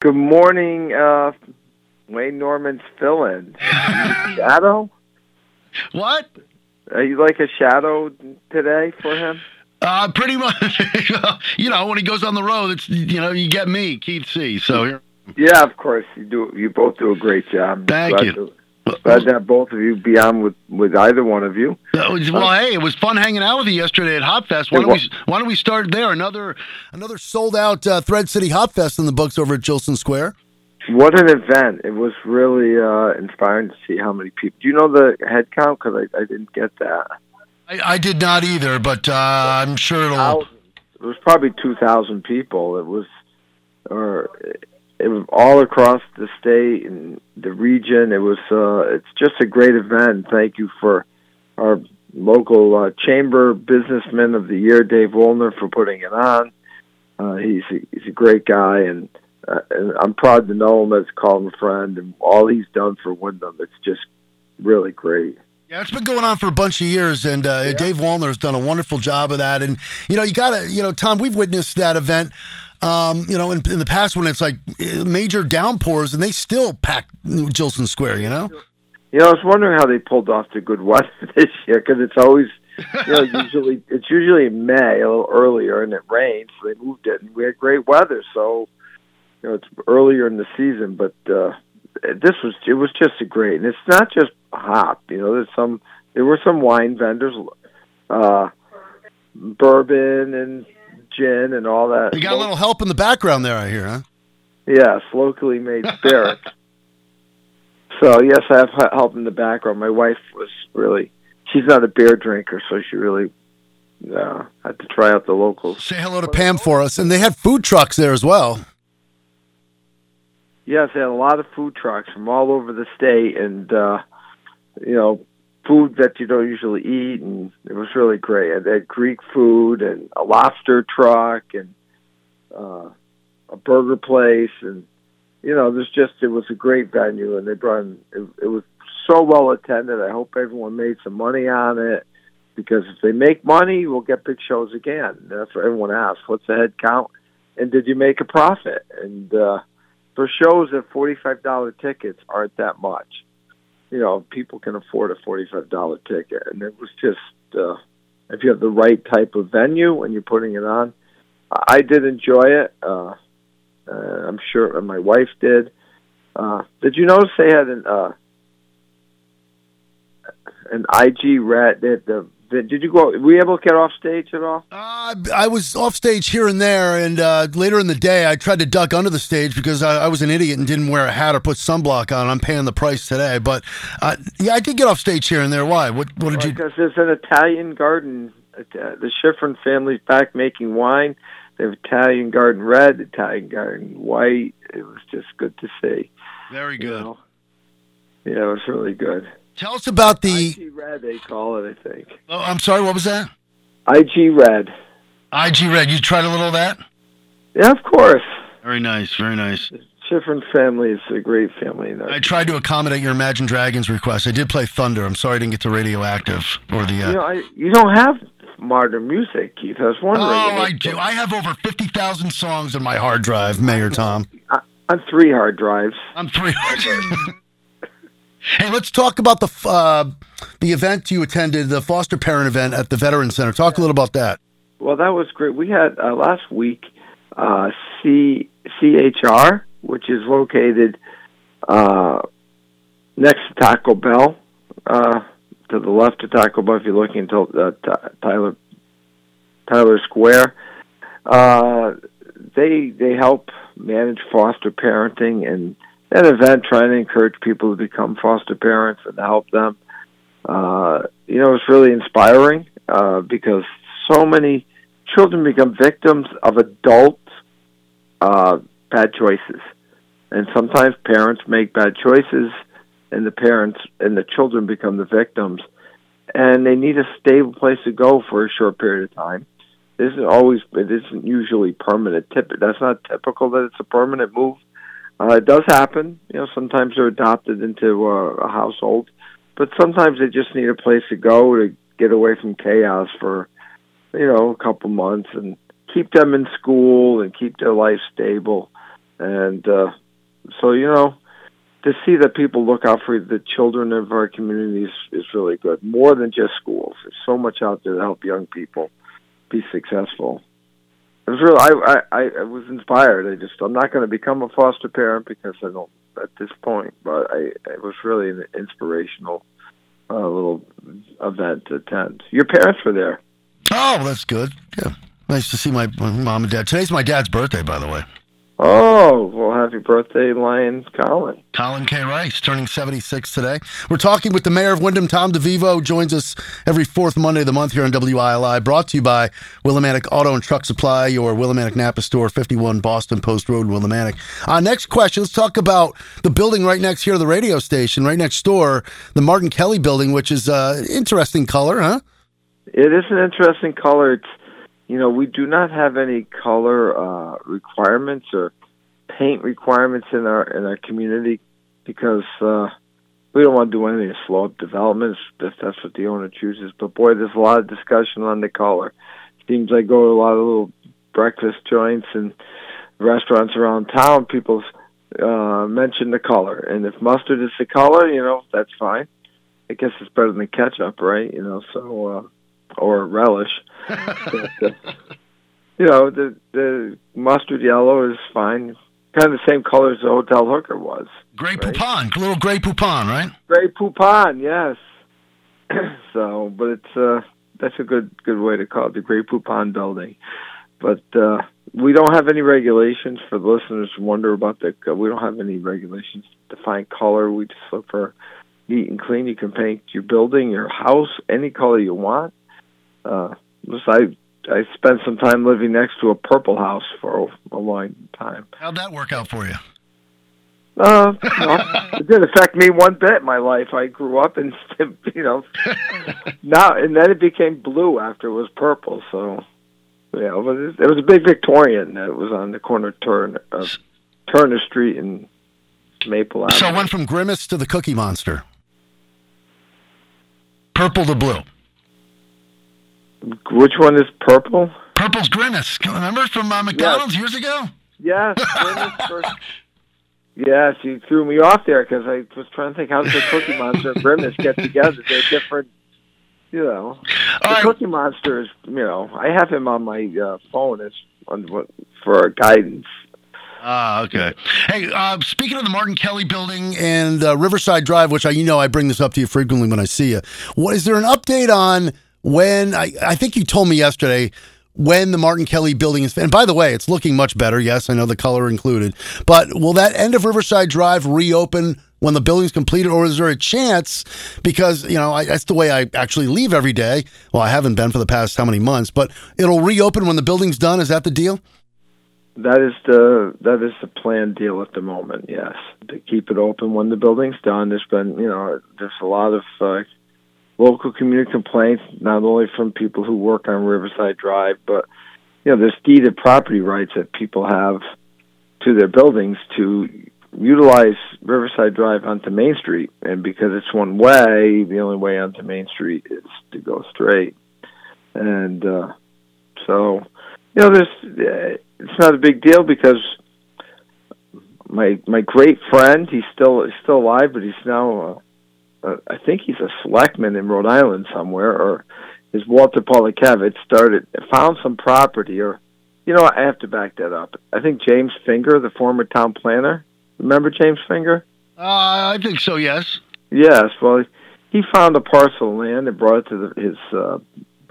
Good morning, uh, Wayne Norman's fill-in. shadow? What? Are you like a shadow today for him? Uh, pretty much. you know, when he goes on the road, it's you know, you get me, Keith C. So here. Yeah, of course you do. You both do a great job. Thank you. Glad to have both of you be on with with either one of you. Uh, Well, hey, it was fun hanging out with you yesterday at Hop Fest. Why don't we Why don't we start there? Another Another sold out uh, Thread City Hop Fest in the books over at Jillson Square. What an event! It was really uh, inspiring to see how many people. Do you know the head count? Because I, I didn't get that. I, I did not either, but uh, I'm sure it'll. It was probably two thousand people. It was, or it was all across the state and the region. It was. Uh, it's just a great event. Thank you for our local uh, chamber businessman of the year, Dave Woolner, for putting it on. Uh, he's a, he's a great guy, and, uh, and I'm proud to know him as a common friend and all he's done for Windham. It's just really great. Yeah, it's been going on for a bunch of years, and uh, Dave Wallner's done a wonderful job of that. And you know, you got to, you know, Tom, we've witnessed that event. Um, you know, in, in the past when it's like uh, major downpours, and they still pack Jillson Square. You know, You know, I was wondering how they pulled off the good weather this year because it's always, you know, usually it's usually in May a little earlier and it rains, so they moved it and we had great weather. So, you know, it's earlier in the season, but uh, this was it was just a great, and it's not just hop. You know, there's some there were some wine vendors, uh, bourbon and gin and all that. you got a little help in the background there, I hear, huh? Yes, locally made spirits. so yes, I have help in the background. My wife was really she's not a beer drinker, so she really uh, had to try out the locals. Say hello to Pam for us, and they had food trucks there as well. Yes, they had a lot of food trucks from all over the state, and uh, you know, food that you don't usually eat, and it was really great. They had Greek food and a lobster truck and uh, a burger place, and you know, there's just it was a great venue, and they brought in, it, it was so well attended. I hope everyone made some money on it because if they make money, we'll get big shows again. That's what everyone asks. What's the head count? And did you make a profit? And uh, for shows at forty-five dollar tickets aren't that much. You know, people can afford a forty-five dollar ticket, and it was just uh, if you have the right type of venue and you're putting it on. I did enjoy it. Uh, uh, I'm sure my wife did. Uh, did you notice they had an uh, an IG rat? The, the, did you go? Were you able to get off stage at all? Uh, I was off stage here and there, and uh, later in the day, I tried to duck under the stage because I, I was an idiot and didn't wear a hat or put sunblock on. I'm paying the price today, but uh, yeah, I did get off stage here and there. Why? What? What did you? Because there's an Italian garden. Uh, the Schifrin family's back making wine. They have Italian garden red, Italian garden white. It was just good to see. Very You good. know? Yeah, it was really good. Tell us about the. IG red, they call it, I think. Oh, I'm sorry. What was that? IG red. IG Red. You tried a little of that. Yeah, of course. Very nice. Very nice. Schifrin family is a great family. I tried to accommodate your Imagine Dragons request. I did play Thunder. I'm sorry I didn't get to Radioactive or the. You Uh, know, I, you don't have modern music, Keith. I was wondering. oh, I do. I have over fifty thousand songs in my hard drive, Mayor Tom. I'm three hard drives. I'm three. hey, let's talk about the uh, the event you attended, the foster parent event at the Veterans Center. Talk a little about that. Well, that was great. We had uh, last week uh, C CHR, which is located uh, next to Taco Bell, uh, to the left of Taco Bell. If you're looking until uh, Tyler Tyler Square, they they help manage foster parenting and that event trying to encourage people to become foster parents and help them. Uh, you know, it's really inspiring uh, because so many children become victims of adult uh, bad choices, and sometimes parents make bad choices, and the parents and the children become the victims, and they need a stable place to go for a short period of time. This isn't always. It isn't usually permanent. Tip. That's not typical that it's a permanent move. Uh, it does happen. You know, sometimes they're adopted into uh, a household, but sometimes they just need a place to go to get away from chaos for, you know, a couple months and keep them in school and keep their life stable. and uh, so you know to see that people look out for the children of our communities is really good. More than just schools. There's so much out there to help young people be successful. It was really I I, I was inspired. I just I'm not going to become a foster parent because I don't at this point, but I it was really an inspirational uh, little event to attend. Your parents were there. Oh, that's good. Yeah, nice to see my, my mom and dad. Today's my dad's birthday, by the way. Oh, well, happy birthday, Lion Colin. Colin K. Rice, turning 76 today. We're talking with the mayor of Windham, Tom DeVivo, joins us every fourth Monday of the month here on WILI, brought to you by Willimantic Auto and Truck Supply, your Willimantic Napa store, 51 Boston Post Road, Willimantic. Uh, next question, let's talk about the building right next here to the radio station, right next door, the Martin Kelly building, which is uh, interesting color, huh? It is an interesting color. It's you know, we do not have any color uh, requirements or paint requirements in our in our community because uh, we don't want to do anything to slow up developments if that's what the owner chooses. But boy, there's a lot of discussion on the color. Seems I go to a lot of little breakfast joints and restaurants around town. People uh, mention the color, and if mustard is the color, you know, that's fine. I guess it's better than ketchup, right? You know, so. Uh, or relish. but, uh, you know, the the mustard yellow is fine. Kind of the same color as the hotel hooker was. Grey right? Poupon, little Grey Poupon, right? Grey Poupon, yes. so, but it's uh, that's a good good way to call it the Grey Poupon building. But uh, we don't have any regulations for the listeners who wonder about the. Uh, we don't have any regulations to define color. We just look for neat and clean. You can paint your building, your house, any color you want uh, I I spent some time living next to a purple house for a, a long time. How'd that work out for you? Uh, it didn't affect me one bit in my life. I grew up and you know, now and then it became blue after it was purple. So, yeah, it was, it was a big Victorian that was on the corner of Turner, uh, Turner Street and Maple Avenue. So it went from Grimace to the Cookie Monster, purple to blue. Which one is purple? Purple's Grimace. Remember from uh, McDonald's yes. years ago? Yes, Grimace. Yes, you threw me off there because I was trying to think how does the Cookie Monster and Grimace get together? They're different, you know. the right. Cookie Monster is, you know, I have him on my uh, phone as on, for guidance. Ah, okay. Hey, uh, speaking of the Martin Kelly Building and uh, Riverside Drive, which I, you know, I bring this up to you frequently when I see you. What is there an update on? When I, I think you told me yesterday when the Martin Kelly building is. And by the way, it's looking much better. Yes, I know the color included. But will that end of Riverside Drive reopen when the building's completed, or is there a chance? Because you know I, that's the way I actually leave every day. Well, I haven't been for the past how many months, but it'll reopen when the building's done. Is that the deal? That is the that is the planned deal at the moment. Yes, to keep it open when the building's done. There's been you know there's a lot of uh, local community complaints, not only from people who work on Riverside Drive, but you know, there's deeded property rights that people have to their buildings to utilize Riverside Drive onto Main Street, and because it's one way, the only way onto Main Street is to go straight. And uh, so, you know, there's uh, it's not a big deal because my my great friend, he's still he's still alive, but he's now. Uh, I think he's a selectman in Rhode Island somewhere, or is Walter Polakevich started found some property, or you know, I have to back that up. I think James Finger, the former town planner, remember James Finger? Uh, I think so. Yes. Yes. Well, he found a parcel of land and brought it to the, his uh,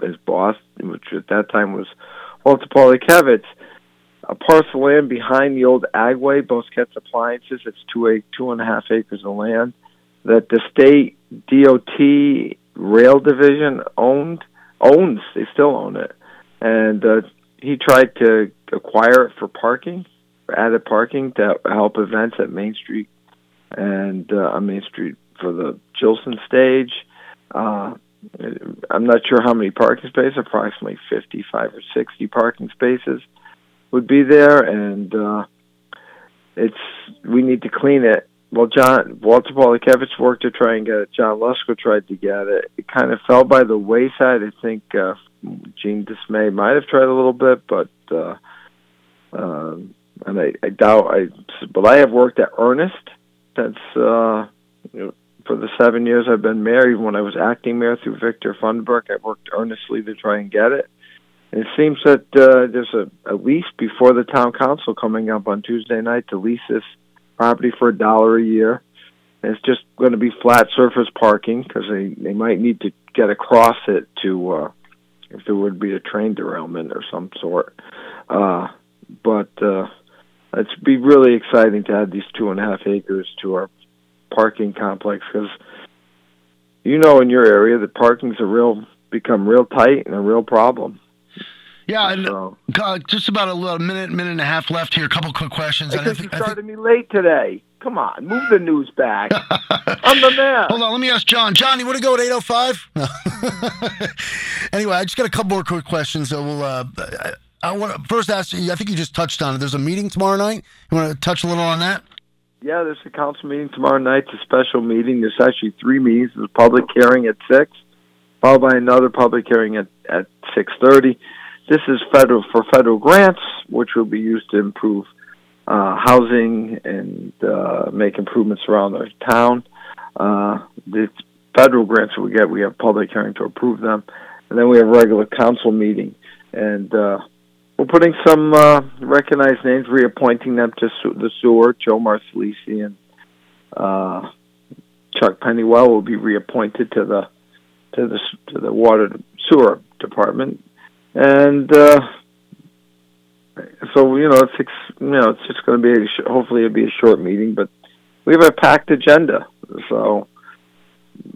his boss, which at that time was Walter Polakevich. A parcel of land behind the old Agway, Bosquet's Appliances. It's two eight two and a half acres of land that the state DOT rail division owned owns. They still own it, and uh, he tried to acquire it for parking, for added parking to help events at Main Street and uh, on Main Street for the Jillson stage. Uh, I'm not sure how many parking spaces, approximately 55 or 60 parking spaces would be there, and uh, it's we need to clean it well, John Walter Polakevich worked to try and get it. John Lusko tried to get it. It kind of fell by the wayside. I think uh, Gene Dismay might have tried a little bit, but uh, uh, and I, I doubt I, but I have worked at Earnest since uh, you know, for the seven years I've been married. When I was acting mayor through Victor Funderburk, I worked earnestly to try and get it. And it seems that uh, there's a, a lease before the town council coming up on Tuesday night to lease this property for a dollar a year. And it's just going to be flat surface parking because they they might need to get across it to uh, if there would be a train derailment or some sort. Uh, but uh, it'd be really exciting to add these two and a half acres to our parking complex because you know in your area the parking's a real become real tight and a real problem. Yeah, and so, just about a little minute, minute and a half left here. A couple quick questions. Because you started me late today. Come on, move the news back. I'm the man. Hold on, let me ask John. John, you want to go at 805? Anyway, I just got a couple more quick questions. So we'll, uh, I, I want to first ask you, I think you just touched on it. There's a meeting tomorrow night. You want to touch a little on that? Yeah, there's a council meeting tomorrow night. It's a special meeting. There's actually three meetings. There's a public hearing at 6, followed by another public hearing at, at 6.30. This is federal for federal grants, which will be used to improve uh, housing and uh, make improvements around our town. Uh, the federal grants we get, we have public hearing to approve them, and then we have regular council meeting, and uh, we're putting some uh, recognized names, reappointing them to su- the sewer. Joe Marsalisi and uh, Chuck Pennywell will be reappointed to the to the to the water sewer department, and uh, so you know it's you know it's just going to be a, hopefully it'll be a short meeting, but we have a packed agenda. So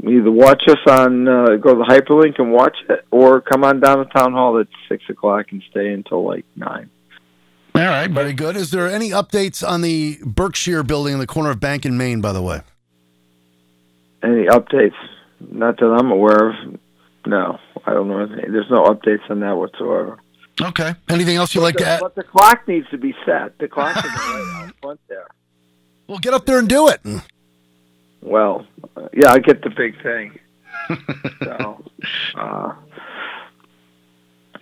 either watch us on uh, go to the hyperlink and watch it, or come on down to town hall at six o'clock and stay until like nine. All right, very good. Is there any updates on the Berkshire building in the corner of Bank and Main? By the way, any updates? Not that I'm aware of. No, I don't know. There's no updates on that whatsoever. Okay. Anything else you'd like the, to add? But the clock needs to be set. The clock is right out front there. Well, get up there and do it. Well, uh, yeah, I get the big thing. so, uh,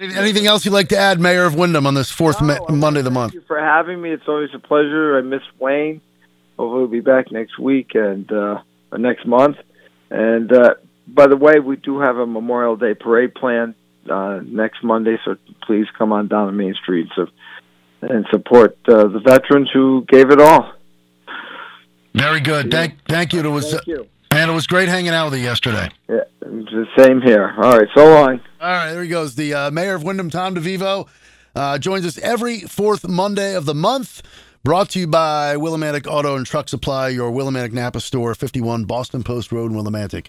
Anything else you'd like to add, Mayor of Windham, on this fourth no, ma- Monday of the month? Thank you for having me. It's always a pleasure. I miss Wayne. Hopefully, we'll be back next week and uh, next month. And uh, by the way, we do have a Memorial Day parade planned uh, next Monday, so please come on down to Main Street so, and support uh, the veterans who gave it all. Very good. Thank, thank you. It was, Thank you. and it was great hanging out with you yesterday. Yeah, the same here. All right, so long. All right, there he goes. The uh, mayor of Windham, Tom DeVivo, uh, joins us every fourth Monday of the month. Brought to you by Willimantic Auto and Truck Supply, your Willimantic Napa store, 51 Boston Post Road in Willimantic.